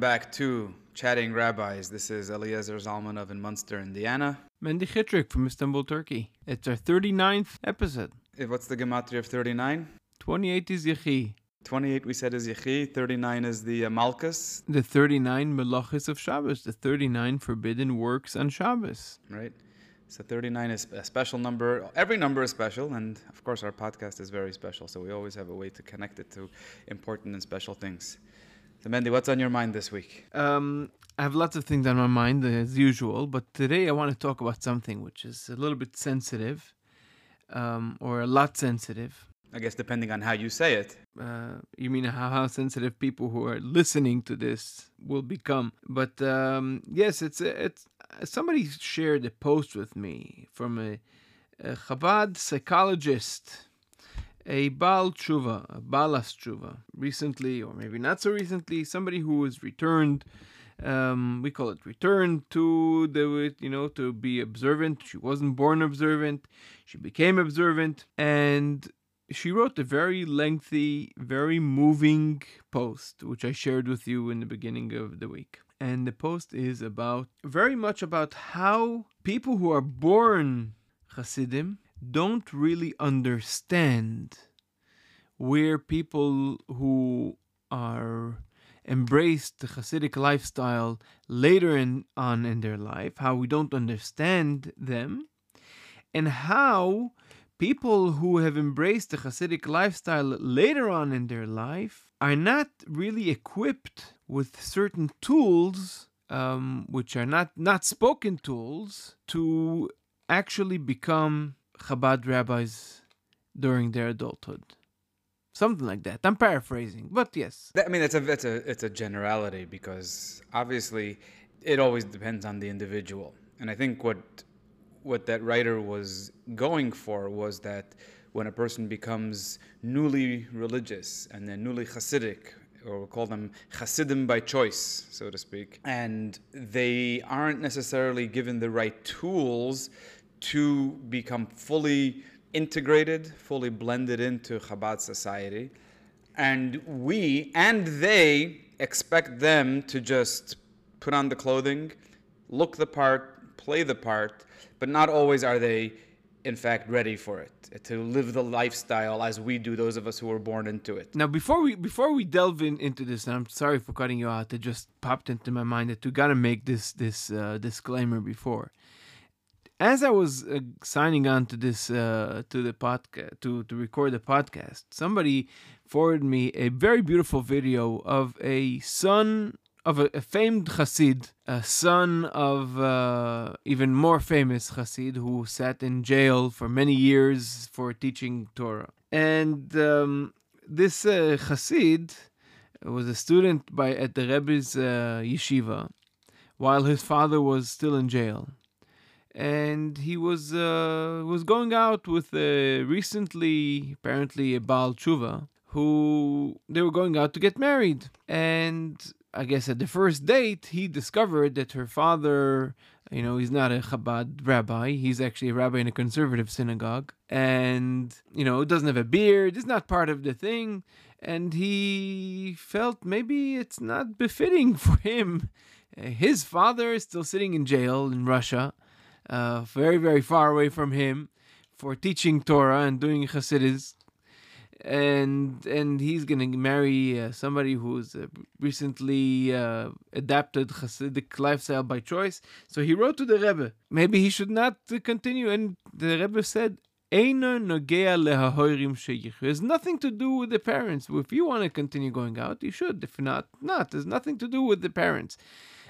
back to Chatting Rabbis. This is Eliezer Zalmanov in Munster, Indiana. Mendy Chitrik from Istanbul, Turkey. It's our 39th episode. Eh, What's the gematria of 39? 28 is Yechi. 28 we said is Yechi, 39 is the uh, Malchus, The 39 Melachis of Shabbos, the 39 forbidden works on Shabbos. right? So 39 is a special number. Every number is special, and of course, our podcast is very special. So we always have a way to connect it to important and special things. So, Mendy, what's on your mind this week? Um, I have lots of things on my mind as usual, but today I want to talk about something which is a little bit sensitive, um, or a lot sensitive. I guess depending on how you say it. Uh, you mean how, how sensitive people who are listening to this will become? But um, yes, it's it's somebody shared a post with me from a, a Chabad psychologist, a Baal Tshuva, a Balas Tshuva, recently or maybe not so recently, somebody who was returned. Um, we call it returned to the you know to be observant. She wasn't born observant; she became observant, and she wrote a very lengthy, very moving post, which I shared with you in the beginning of the week. And the post is about very much about how people who are born Hasidim don't really understand where people who are embraced the Hasidic lifestyle later in, on in their life, how we don't understand them, and how people who have embraced the Hasidic lifestyle later on in their life are not really equipped with certain tools, um, which are not, not spoken tools, to actually become Chabad rabbis during their adulthood. Something like that. I'm paraphrasing, but yes. I mean, it's a it's a it's a generality because obviously it always depends on the individual, and I think what what that writer was going for was that when a person becomes newly religious and then newly Hasidic, or we'll call them Hasidim by choice, so to speak, and they aren't necessarily given the right tools to become fully integrated, fully blended into Chabad society. And we and they expect them to just put on the clothing, look the part, play the part, but not always are they, in fact, ready for it to live the lifestyle as we do, those of us who were born into it. Now, before we before we delve in, into this, and I'm sorry for cutting you out, it just popped into my mind that we got to make this this uh, disclaimer before. As I was uh, signing on to this uh, to the podcast to to record the podcast, somebody forwarded me a very beautiful video of a son of a, a famed Hasid, a son of uh, even more famous Hasid who sat in jail for many years for teaching Torah. And um, this uh, Hasid was a student by at the Rebbe's uh, yeshiva while his father was still in jail. And he was uh, was going out with a recently, apparently, a Baal Tshuva, who they were going out to get married. And I guess at the first date, he discovered that her father, you know, he's not a Chabad rabbi. He's actually a rabbi in a conservative synagogue. And, you know, doesn't have a beard, is not part of the thing. And he felt maybe it's not befitting for him. His father is still sitting in jail in Russia, uh, very, very far away from him, for teaching Torah and doing Hasidus and and he's gonna marry uh, somebody who's uh, recently uh, adapted Hasidic lifestyle by choice. So he wrote to the Rebbe, maybe he should not uh, continue. And the Rebbe said, "Eino nogea lehahorim sheyichu." There's nothing to do with the parents. If you want to continue going out, you should. If not, not. There's nothing to do with the parents.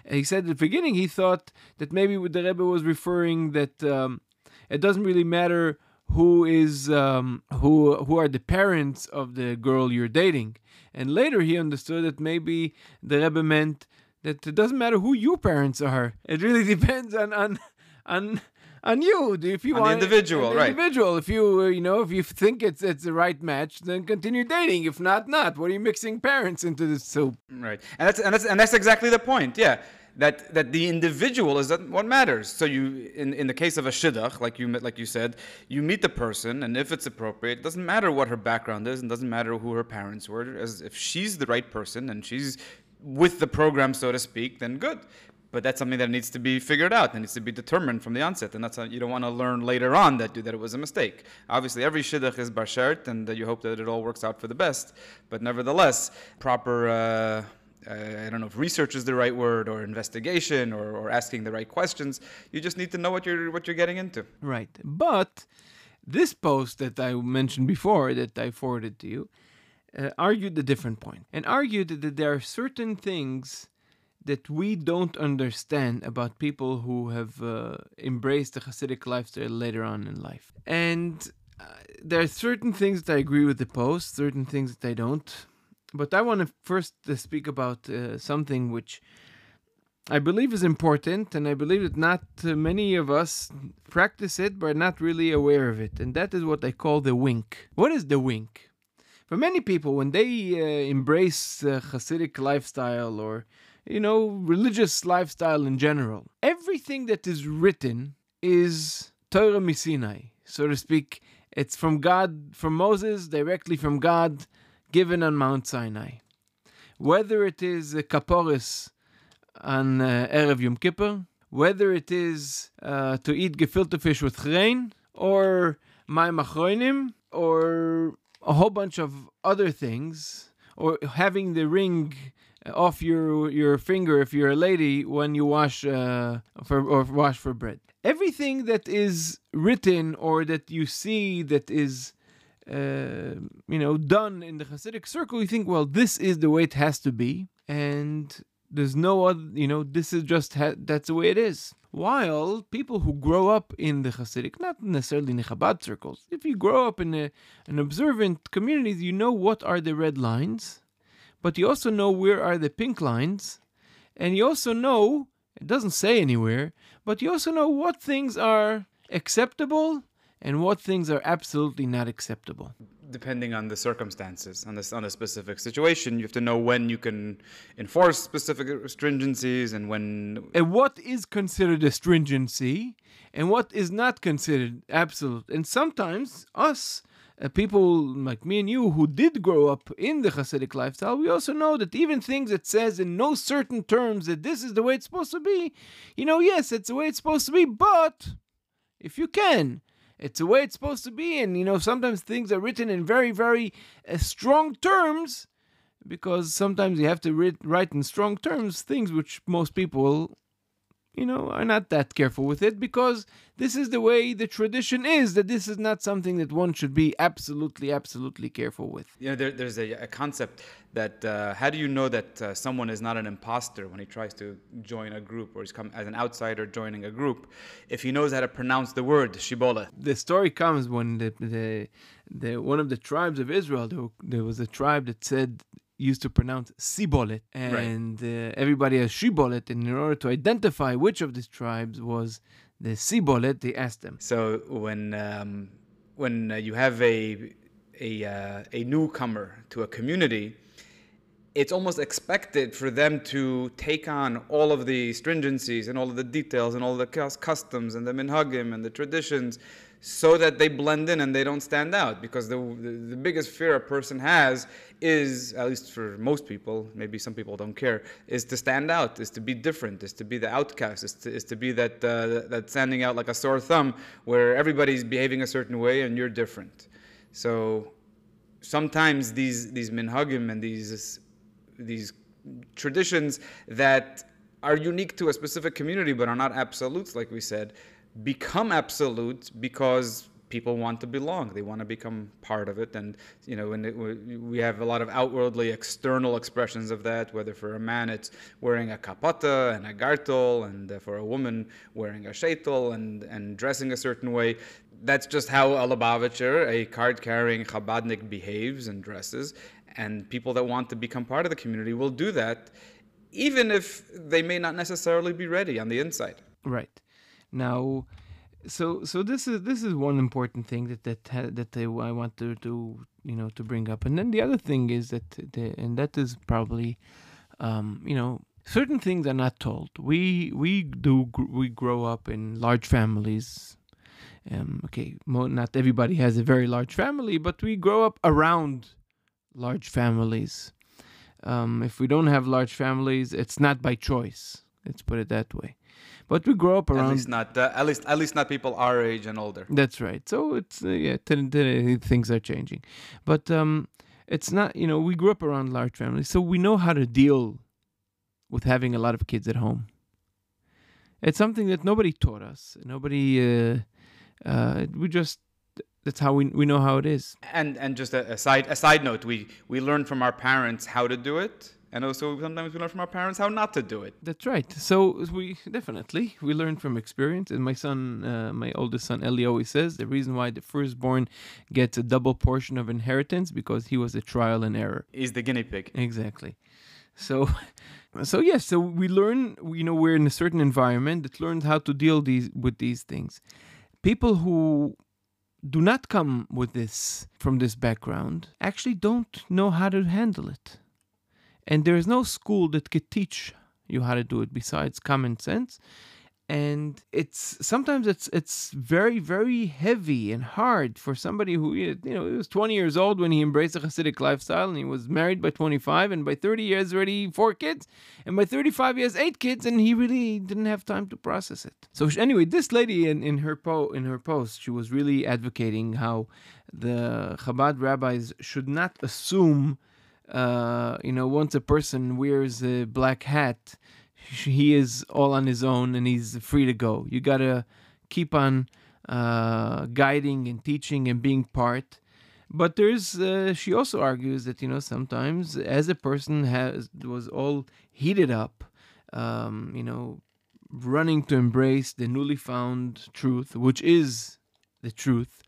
He said at the beginning he thought that maybe the Rebbe was referring that um, it doesn't really matter who is um, who who are the parents of the girl you're dating. And later he understood that maybe the Rebbe meant that it doesn't matter who your parents are. It really depends on on on on you. If you On the want individual, on right. Individual. If you uh, you know if you think it's it's the right match, then continue dating. If not, not. What are you mixing parents into this soup? Right, and that's and that's and that's exactly the point. Yeah, that that the individual is that what matters. So you, in, in the case of a shidduch, like you like you said, you meet the person, and if it's appropriate, it doesn't matter what her background is, and doesn't matter who her parents were. As if she's the right person and she's with the program, so to speak, then good. But that's something that needs to be figured out. That needs to be determined from the onset, and that's how, you don't want to learn later on that that it was a mistake. Obviously, every shidduch is bashert, and you hope that it all works out for the best. But nevertheless, proper. Uh, uh, I don't know if research is the right word, or investigation, or, or asking the right questions. You just need to know what you're what you're getting into. Right. But this post that I mentioned before, that I forwarded to you, uh, argued a different point and argued that there are certain things that we don't understand about people who have uh, embraced the Hasidic lifestyle later on in life. And uh, there are certain things that I agree with the post, certain things that I don't. But I want to first uh, speak about uh, something which I believe is important, and I believe that not uh, many of us practice it, but are not really aware of it. And that is what I call the wink. What is the wink? For many people, when they uh, embrace uh, Hasidic lifestyle or you know religious lifestyle in general, everything that is written is Torah Misinai, so to speak. It's from God, from Moses, directly from God, given on Mount Sinai. Whether it is a kaporis on uh, Erev Yom Kippur, whether it is uh, to eat gefilte fish with chrein, or mayim achronim, or a whole bunch of other things, or having the ring off your your finger if you're a lady when you wash uh, for or wash for bread. Everything that is written or that you see that is uh, you know done in the Hasidic circle, you think, well, this is the way it has to be, and there's no other, you know, this is just ha- that's the way it is. While people who grow up in the Hasidic, not necessarily in the Chabad circles, if you grow up in a, an observant community, you know what are the red lines, but you also know where are the pink lines, and you also know, it doesn't say anywhere, but you also know what things are acceptable and what things are absolutely not acceptable depending on the circumstances, on this on a specific situation. You have to know when you can enforce specific stringencies and when. And what is considered a stringency, and what is not considered absolute. And sometimes us. Uh, people like me and you who did grow up in the Hasidic lifestyle, we also know that even things that says in no certain terms that this is the way it's supposed to be, you know, yes, it's the way it's supposed to be, but if you can, it's the way it's supposed to be. And, you know, sometimes things are written in very, very uh, strong terms because sometimes you have to write in strong terms things which most people, you know, are not that careful with it because this is the way the tradition is that this is not something that one should be absolutely, absolutely careful with. You know, there, there's a, a, concept that uh, how do you know that uh, someone is not an imposter when he tries to join a group or he's come as an outsider joining a group if he knows how to pronounce the word shibboleth. The story comes when the, the, the one of the tribes of Israel, there, there was a tribe that said used to pronounce Sibolet, and right. uh, everybody has Shibolet. And in order to identify which of these tribes was the Sibolet, they asked them. So when um, when uh, you have a a, uh, a newcomer to a community, it's almost expected for them to take on all of the stringencies and all of the details and all the customs and the minhagim and the traditions so that they blend in and they don't stand out because the, the, the, biggest fear a person has is at least for most people maybe some people don't care is to stand out is to be different is to be the outcast is to, is to be that uh, that standing out like a sore thumb where everybody's behaving a certain way and you're different. So sometimes these these minhagim and these these traditions that are unique to a specific community but are not absolutes like we said become absolute because people want to belong they want to become part of it and you know when it, we have a lot of outwardly external expressions of that whether for a man it's wearing a kapata and a gartel and uh, for a woman wearing a sheitel and and dressing a certain way that's just how a Lubavitcher, a card carrying Chabadnik, behaves and dresses. And people that want to become part of the community will do that, even if they may not necessarily be ready on the inside. Right. Now, so so this is this is one important thing that that that I, want to to you know to bring up, and then the other thing is that the, and that is probably um, you know certain things are not told. We we do we grow up in large families um, okay, not everybody has a very large family, but we grow up around large families. Um, if we don't have large families, it's not by choice. Let's put it that way. But we grow up around. At least not uh, at least at least not people our age and older. That's right. So it's uh, yeah, today, today things are changing, but um, it's not. You know, we grew up around large families, so we know how to deal with having a lot of kids at home. It's something that nobody taught us. Nobody. Uh, uh, we just. That's how we we know how it is. And and just a, a side a side note, we we learn from our parents how to do it, and also sometimes we learn from our parents how not to do it. That's right. So we definitely we learn from experience. And my son, uh, my oldest son Eli, always says the reason why the firstborn gets a double portion of inheritance because he was a trial and error. He's the guinea pig. Exactly. So, so yes. So we learn. You know, we're in a certain environment that learns how to deal these with these things. People who do not come with this from this background actually don't know how to handle it. And there is no school that could teach you how to do it besides common sense. And it's sometimes it's it's very very heavy and hard for somebody who you know he was 20 years old when he embraced a Hasidic lifestyle and he was married by 25 and by 30 years already four kids and by 35 he has eight kids and he really didn't have time to process it. So anyway, this lady in, in her po- in her post she was really advocating how the Chabad rabbis should not assume uh, you know, once a person wears a black hat, he is all on his own and he's free to go. You gotta keep on uh, guiding and teaching and being part. But there's, uh, she also argues that you know sometimes as a person has was all heated up, um, you know, running to embrace the newly found truth, which is the truth,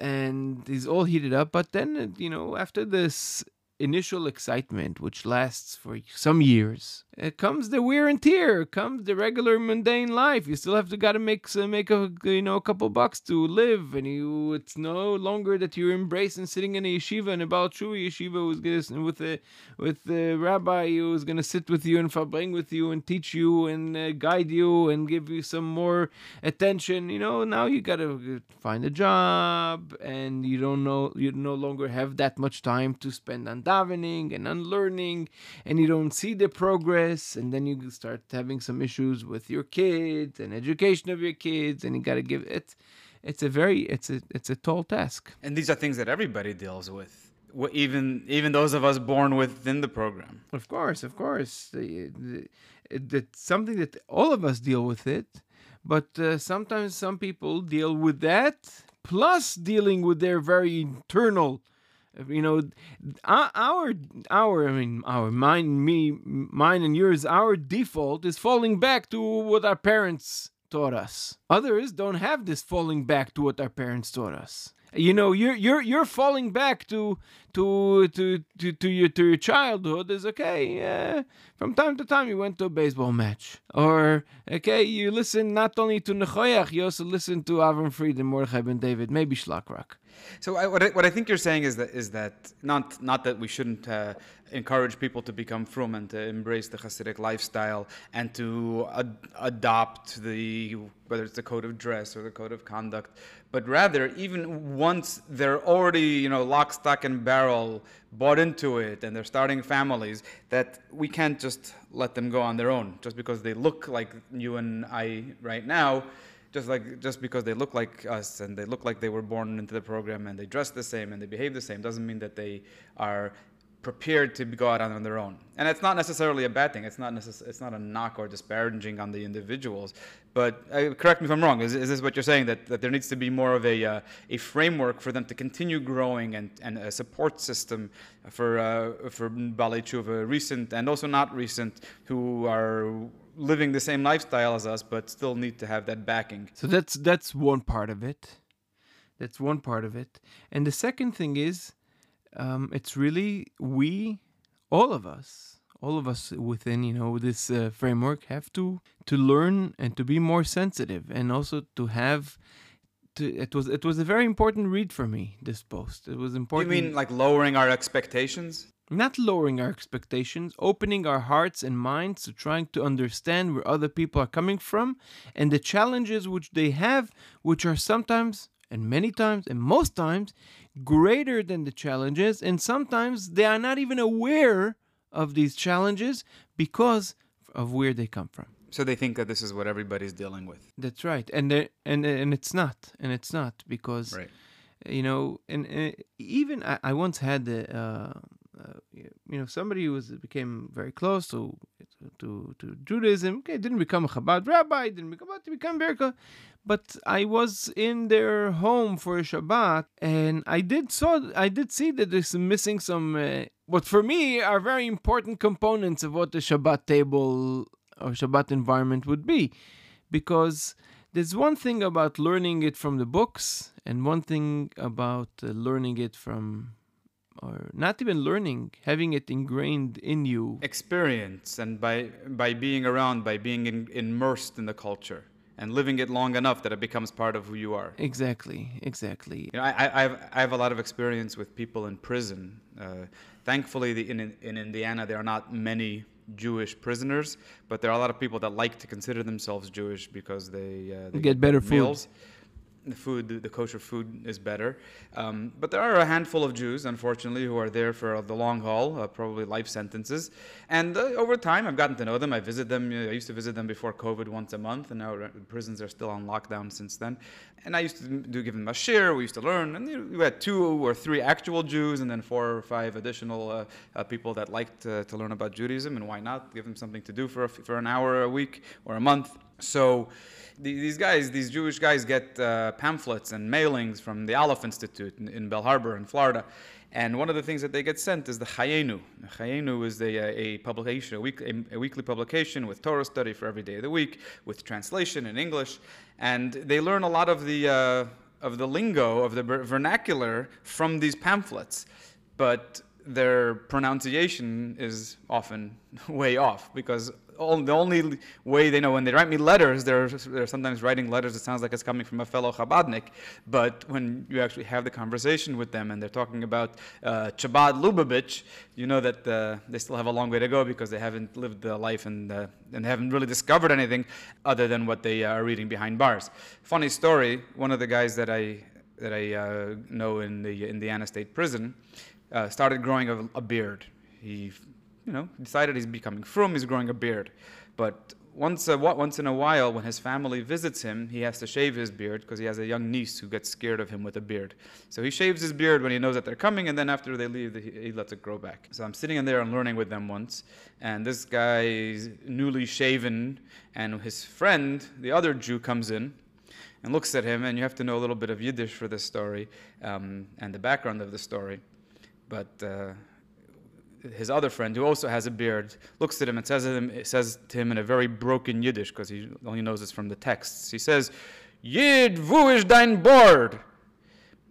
and he's all heated up. But then you know after this initial excitement, which lasts for some years, it comes the wear and tear, comes the regular mundane life. You still have to gotta make some, make a you know a couple bucks to live, and you it's no longer that you're embracing sitting in a yeshiva and about Shui yeshiva was gonna with a with the rabbi who's gonna sit with you and fabring with you and teach you and uh, guide you and give you some more attention. You know now you gotta find a job, and you don't know you no longer have that much time to spend on davening and on learning, and you don't see the progress, and then you start having some issues with your kids and education of your kids, and you got to give it. It's a very it's a it's a tall task. And these are things that everybody deals with. Even even those of us born within the program. Of course, of course, The- the- it- it's something that all of us deal with it, but uh, sometimes some people deal with that plus dealing with their very internal you know our our, i mean our mine me mine and yours our default is falling back to what our parents taught us. Others don't have this falling back to what our parents taught us. You know you're you're you're falling back to to to to, to your to your childhood is okay uh, from time to time you went to a baseball match. Or okay you listen not only to Nichoach you also listen to Avram Fried and Mordechai ben David maybe Shlock Rock So I, what, I, what I think you're saying is that is that not not that we shouldn't uh, encourage people to become frum and to embrace the Hasidic lifestyle and to ad- adopt the whether it's the code of dress or the code of conduct, but rather even once they're already you know lock, stock, and barrel bought into it and they're starting families, that we can't just let them go on their own. Just because they look like you and I right now just like just because they look like us and they look like they were born into the program and they dress the same and they behave the same doesn't mean that they are prepared to go out on their own. And it's not necessarily a bad thing. It's not necess- it's not a knock or disparaging on the individuals. But uh, correct me if I'm wrong. Is, is this what you're saying that, that there needs to be more of a uh, a framework for them to continue growing and, and a support system for uh, for Balei Tshuva, recent and also not recent, who are living the same lifestyle as us but still need to have that backing. So that's that's one part of it. That's one part of it. And the second thing is, um, it's really we, all of us, all of us within you know this uh, framework have to to learn and to be more sensitive, and also to have. To, it was it was a very important read for me. This post. It was important. You mean like lowering our expectations? not lowering our expectations, opening our hearts and minds to trying to understand where other people are coming from and the challenges which they have, which are sometimes and many times and most times greater than the challenges, and sometimes they are not even aware of these challenges because of where they come from. So they think that this is what everybody's dealing with. That's right, and and and it's not, and it's not because Right. you know, and, and even I, I once had the, uh, uh, you know, somebody who was became very close to to to Judaism. Okay, didn't become a Chabad rabbi, didn't become, but become close. But I was in their home for a Shabbat, and I did saw I did see that there's missing some uh, what for me are very important components of what the Shabbat table or Shabbat environment would be, because there's one thing about learning it from the books, and one thing about uh, learning it from, or not even learning, having it ingrained in you. Experience and by by being around, by being in, immersed in the culture and living it long enough that it becomes part of who you are. Exactly, exactly. You know, I, I, have, I have a lot of experience with people in prison. Uh, thankfully, the, in, in Indiana, there are not many Jewish prisoners, but there are a lot of people that like to consider themselves Jewish because they, uh, they Get better food. The food, the, kosher food is better. Um, but there are a handful of Jews, unfortunately, who are there for the long haul, uh, probably life sentences. And uh, over time, I've gotten to know them. I visit them. I used to visit them before COVID once a month, and now uh, prisons are still on lockdown since then. And I used to do give them a share. We used to learn, and we had two or three actual Jews, and then four or five additional uh, uh, people that liked uh, to learn about Judaism. And why not give them something to do for for an hour a week or a month? So these guys, these Jewish guys, get uh, pamphlets and mailings from the Aleph Institute in, in Bay Harbor in Florida. And one of the things that they get sent is the Chayenu. Chayenu is a, a publication, a, week, a, a weekly publication with Torah study for every day of the week, with translation in English. And they learn a lot of the, uh, of the lingo, of the ver- vernacular from these pamphlets. But their pronunciation is often way off because all, the only way they know when they write me letters, they're, they're sometimes writing letters that sounds like it's coming from a fellow Chabadnik. But when you actually have the conversation with them and they're talking about uh, Chabad Lubavitch, you know that uh, they still have a long way to go because they haven't lived the life and, uh, and haven't really discovered anything other than what they are reading behind bars. Funny story, one of the guys that I, that I uh, know in the Indiana State Prison uh, started growing a, a beard. He you know, decided he's becoming frum, he's growing a beard. But once, a, once in a while, when his family visits him, he has to shave his beard because he has a young niece who gets scared of him with a beard. So he shaves his beard when he knows that they're coming, and then after they leave, he, he lets it grow back. So I'm sitting in there and learning with them once, and this guy is newly shaven, and his friend, the other Jew, comes in and looks at him, and you have to know a little bit of Yiddish for this story um, and the background of the story. But uh, his other friend, who also has a beard, looks at him and says to him, says to him in a very broken Yiddish, because he only knows this from the texts. He says, Yid, wo ist dein Bord?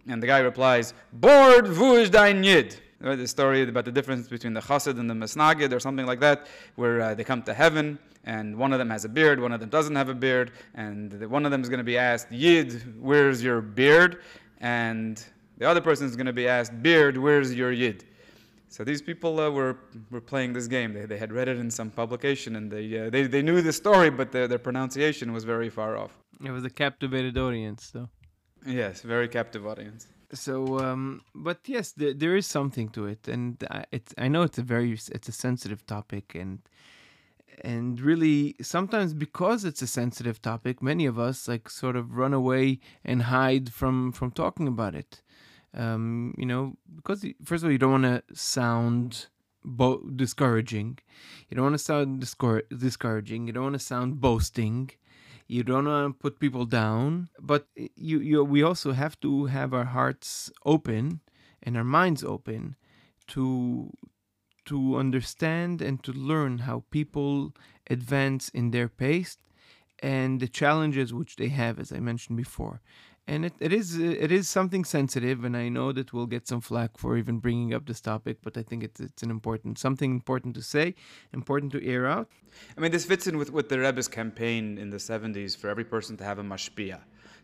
And the guy replies, Bord, wo ist dein Yid? Right, the story about the difference between the chassid and the mesnagid or something like that, where uh, they come to heaven and one of them has a beard, one of them doesn't have a beard, and one of them is going to be asked, Yid, where's your beard? And the other person is going to be asked, Beard, where's your Yid? So these people uh, were, were playing this game. They, they had read it in some publication and they, uh, they, they knew the story, but their, their pronunciation was very far off. It was a captivated audience, though. Yes, very captive audience. So, um, but yes, there, there is something to it, and I, it's I know it's a very it's a sensitive topic, and and really sometimes because it's a sensitive topic, many of us like sort of run away and hide from from talking about it. Um, you know, because first of all, you don't want to sound bo- discouraging. You don't want to sound discour- discouraging. You don't want to sound boasting. You don't want to put people down. But you, you, we also have to have our hearts open and our minds open to to understand and to learn how people advance in their pace and the challenges which they have, as I mentioned before. And it, it is it is something sensitive, and I know that we'll get some flack for even bringing up this topic, but I think it's it's an important something important to say, important to air out. I mean, this fits in with, with the Rebbe's campaign in the 70s for every person to have a mashpia,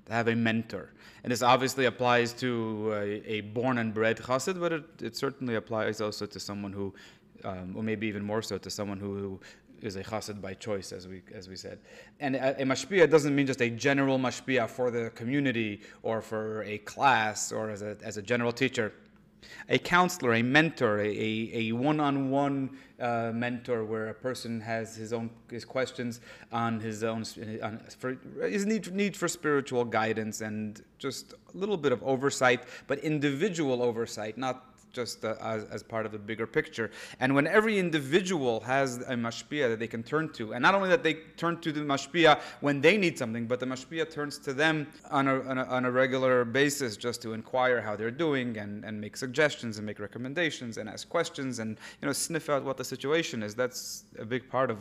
to have a mentor. And this obviously applies to a, a born and bred chassid, but it, it certainly applies also to someone who, um, or maybe even more so to someone who is a chassid by choice, as we, as we said. And a, a mashpia doesn't mean just a general mashpia for the community or for a class or as a, as a general teacher. A counselor, a mentor, a, a one-on-one uh, mentor where a person has his own his questions on his own on, for his need need for spiritual guidance and just a little bit of oversight, but individual oversight, not just uh, as, as part of the bigger picture. And when every individual has a mashpia that they can turn to, and not only that they turn to the mashpia when they need something, but the mashpia turns to them on a, on a, on a regular basis just to inquire how they're doing and, and make suggestions and make recommendations and ask questions and you know sniff out what the situation is. That's a big part of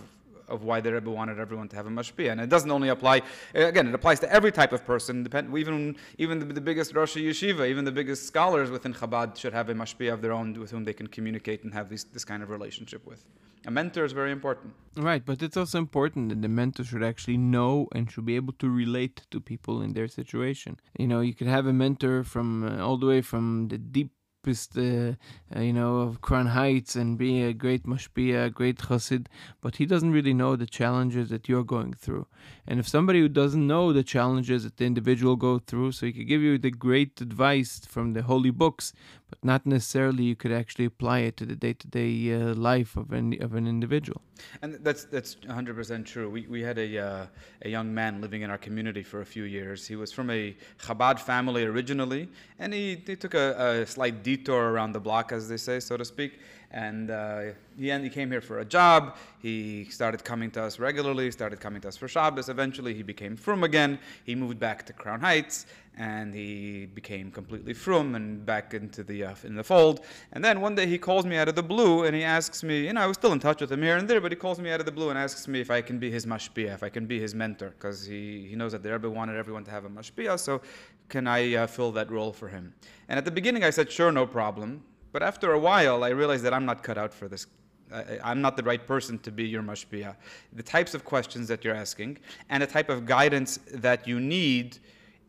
of why the Rebbe wanted everyone to have a mashpia. And it doesn't only apply, again, it applies to every type of person, depend, even, even the, the biggest Rosh Yeshiva, even the biggest scholars within Chabad should have a mashpia of their own with whom they can communicate and have this, this kind of relationship with. A mentor is very important. Right, but it's also important that the mentor should actually know and should be able to relate to people in their situation. You know, you could have a mentor from uh, all the way from the deep uh, uh, you know, of Crown Heights and be a great mashpia, a great chassid, but he doesn't really know the challenges that you're going through. And if somebody who doesn't know the challenges that the individual go through, so he could give you the great advice from the holy books, but not necessarily you could actually apply it to the day-to-day uh, life of an of an individual. And that's that's 100% true. We we had a uh, a young man living in our community for a few years. He was from a Chabad family originally, and he, he took a, a slight detour around the block, as they say, so to speak and uh, he, he came here for a job. He started coming to us regularly, started coming to us for Shabbos. Eventually, he became frum again. He moved back to Crown Heights, and he became completely frum and back into the uh, in the fold. And then one day he calls me out of the blue, and he asks me, you know, I was still in touch with him here and there, but he calls me out of the blue and asks me if I can be his mashpia, if I can be his mentor, because he, he knows that the Rebbe wanted everyone to have a mashpia, so can I uh, fill that role for him? And at the beginning, I said, sure, no problem. But after a while, I realized that I'm not cut out for this. I, am not the right person to be your mashpia. The types of questions that you're asking and the type of guidance that you need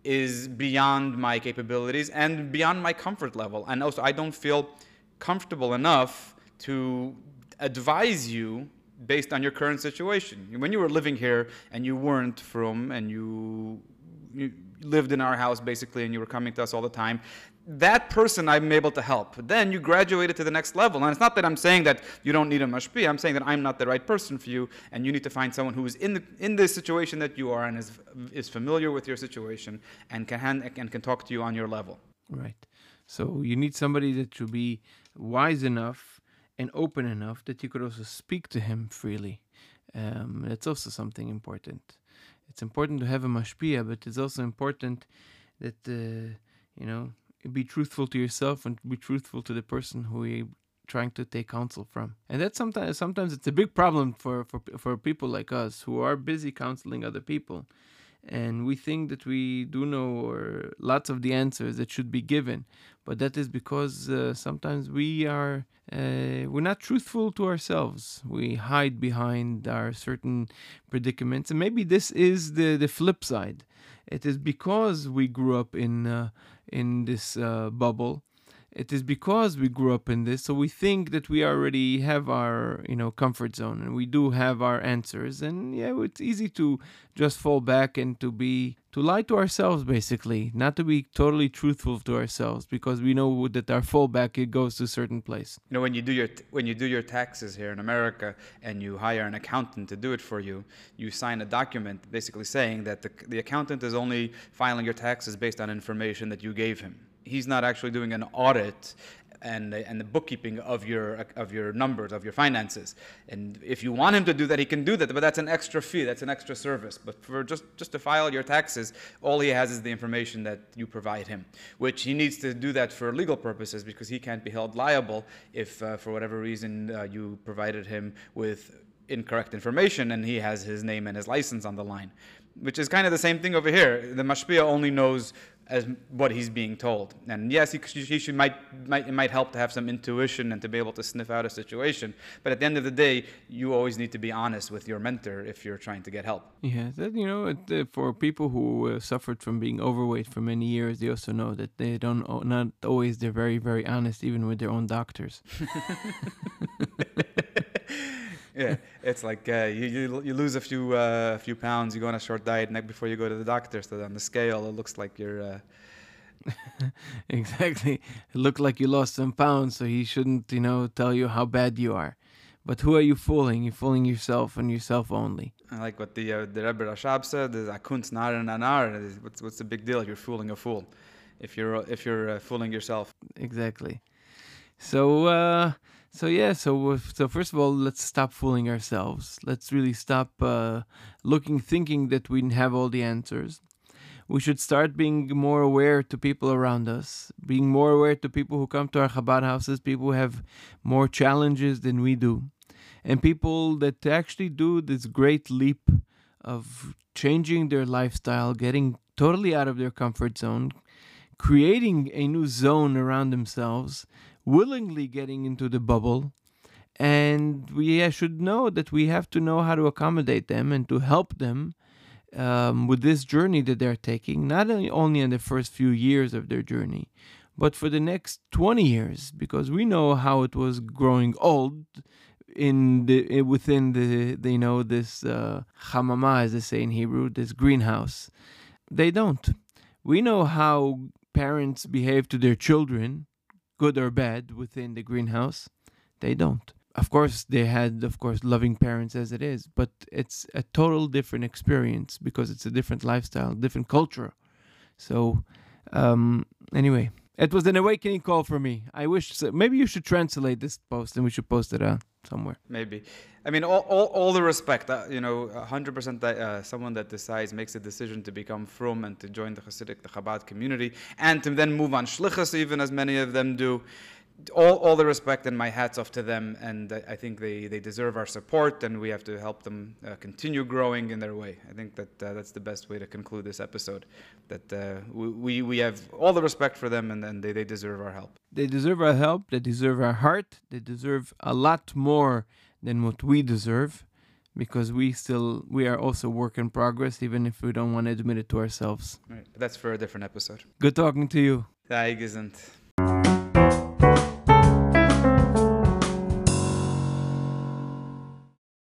is beyond my capabilities and beyond my comfort level. And also, I don't feel comfortable enough to advise you based on your current situation. When you were living here and you weren't frum and you, you lived in our house basically and you were coming to us all the time, that person I'm able to help. Then you graduated to the next level. And it's not that I'm saying that you don't need a mashpi. I'm saying that I'm not the right person for you, and you need to find someone who is in the in the situation that you are and is is familiar with your situation and can hand, and can talk to you on your level. Right. So you need somebody that should be wise enough and open enough that you could also speak to him freely. Um, that's also something important. It's important to have a mashpia, but it's also important that uh, you know be truthful to yourself and be truthful to the person who you're trying to take counsel from. And that's sometimes sometimes it's a big problem for, for for people like us who are busy counseling other people. And we think that we do know or lots of the answers that should be given, but that is because uh, sometimes we are uh, we're not truthful to ourselves. We hide behind our certain predicaments, and maybe this is the the flip side. It is because we grew up in uh, in this uh, bubble it is because we grew up in this so we think that we already have our you know comfort zone and we do have our answers and yeah it's easy to just fall back and to be to lie to ourselves basically not to be totally truthful to ourselves because we know that our fallback it goes to a certain place. You know when you do your when you do your taxes here in america and you hire an accountant to do it for you you sign a document basically saying that the, the accountant is only filing your taxes based on information that you gave him he's not actually doing an audit and and the bookkeeping of your of your numbers of your finances. And if you want him to do that, he can do that. But that's an extra fee. That's an extra service. But for just just to file your taxes, all he has is the information that you provide him, which he needs to do that for legal purposes because he can't be held liable if uh, for whatever reason uh, you provided him with incorrect information and he has his name and his license on the line which is kind of the same thing over here. The mashpia only knows as what he's being told. And yes, he, he should, might, might, it might help to have some intuition and to be able to sniff out a situation. But at the end of the day, you always need to be honest with your mentor if you're trying to get help. Yeah, that, you know, it, uh, for people who uh, suffered from being overweight for many years, they also know that they don't, not always, they're very, very honest, even with their own doctors. yeah, it's like uh, you, you, you lose a few uh, few pounds, you go on a short diet, and before you go to the doctor, so on the scale, it looks like you're uh, exactly. It looked like you lost some pounds, so he shouldn't, you know, tell you how bad you are. But who are you fooling? You're fooling yourself and yourself only. I like what the uh, the Rebbe Rashab said. Is akunz nar and anar. What's what's the big deal you're fooling a fool? If you're if you're uh, fooling yourself. Exactly. So uh, so yeah. So so first of all, let's stop fooling ourselves. Let's really stop uh, looking, thinking that we have all the answers. We should start being more aware to people around us, being more aware to people who come to our Chabad houses, people who have more challenges than we do, and people that actually do this great leap of changing their lifestyle, getting totally out of their comfort zone, creating a new zone around themselves, willingly getting into the bubble. And we should know that we have to know how to accommodate them and to help them um, with this journey that they're taking, not only in the first few years of their journey, but for the next 20 years, because we know how it was growing old in the within the, the you know this uh, chamama as they say in Hebrew, this greenhouse. They don't. We know how parents behave to their children, good or bad, within the greenhouse. They don't of course they had of course loving parents as it is but it's a total different experience because it's a different lifestyle different culture so um anyway it was an awakening call for me. I wish so, maybe you should translate this post and we should post it out somewhere. Maybe. I mean all, all, all the respect uh, you know 100% that, uh, someone that decides makes a decision to become frum and to join the hasidic the chabad community and to then move on. Shlichus even as many of them do all, all the respect and my hats off to them, and I think they, they deserve our support, and we have to help them uh, continue growing in their way. I think that uh, that's the best way to conclude this episode. That uh, we, we have all the respect for them, and, and they, they deserve our help. They deserve our help. They deserve our heart. They deserve a lot more than what we deserve, because we still we are also work in progress, even if we don't want to admit it to ourselves. Right. That's for a different episode. Good talking to you. Sei gesund.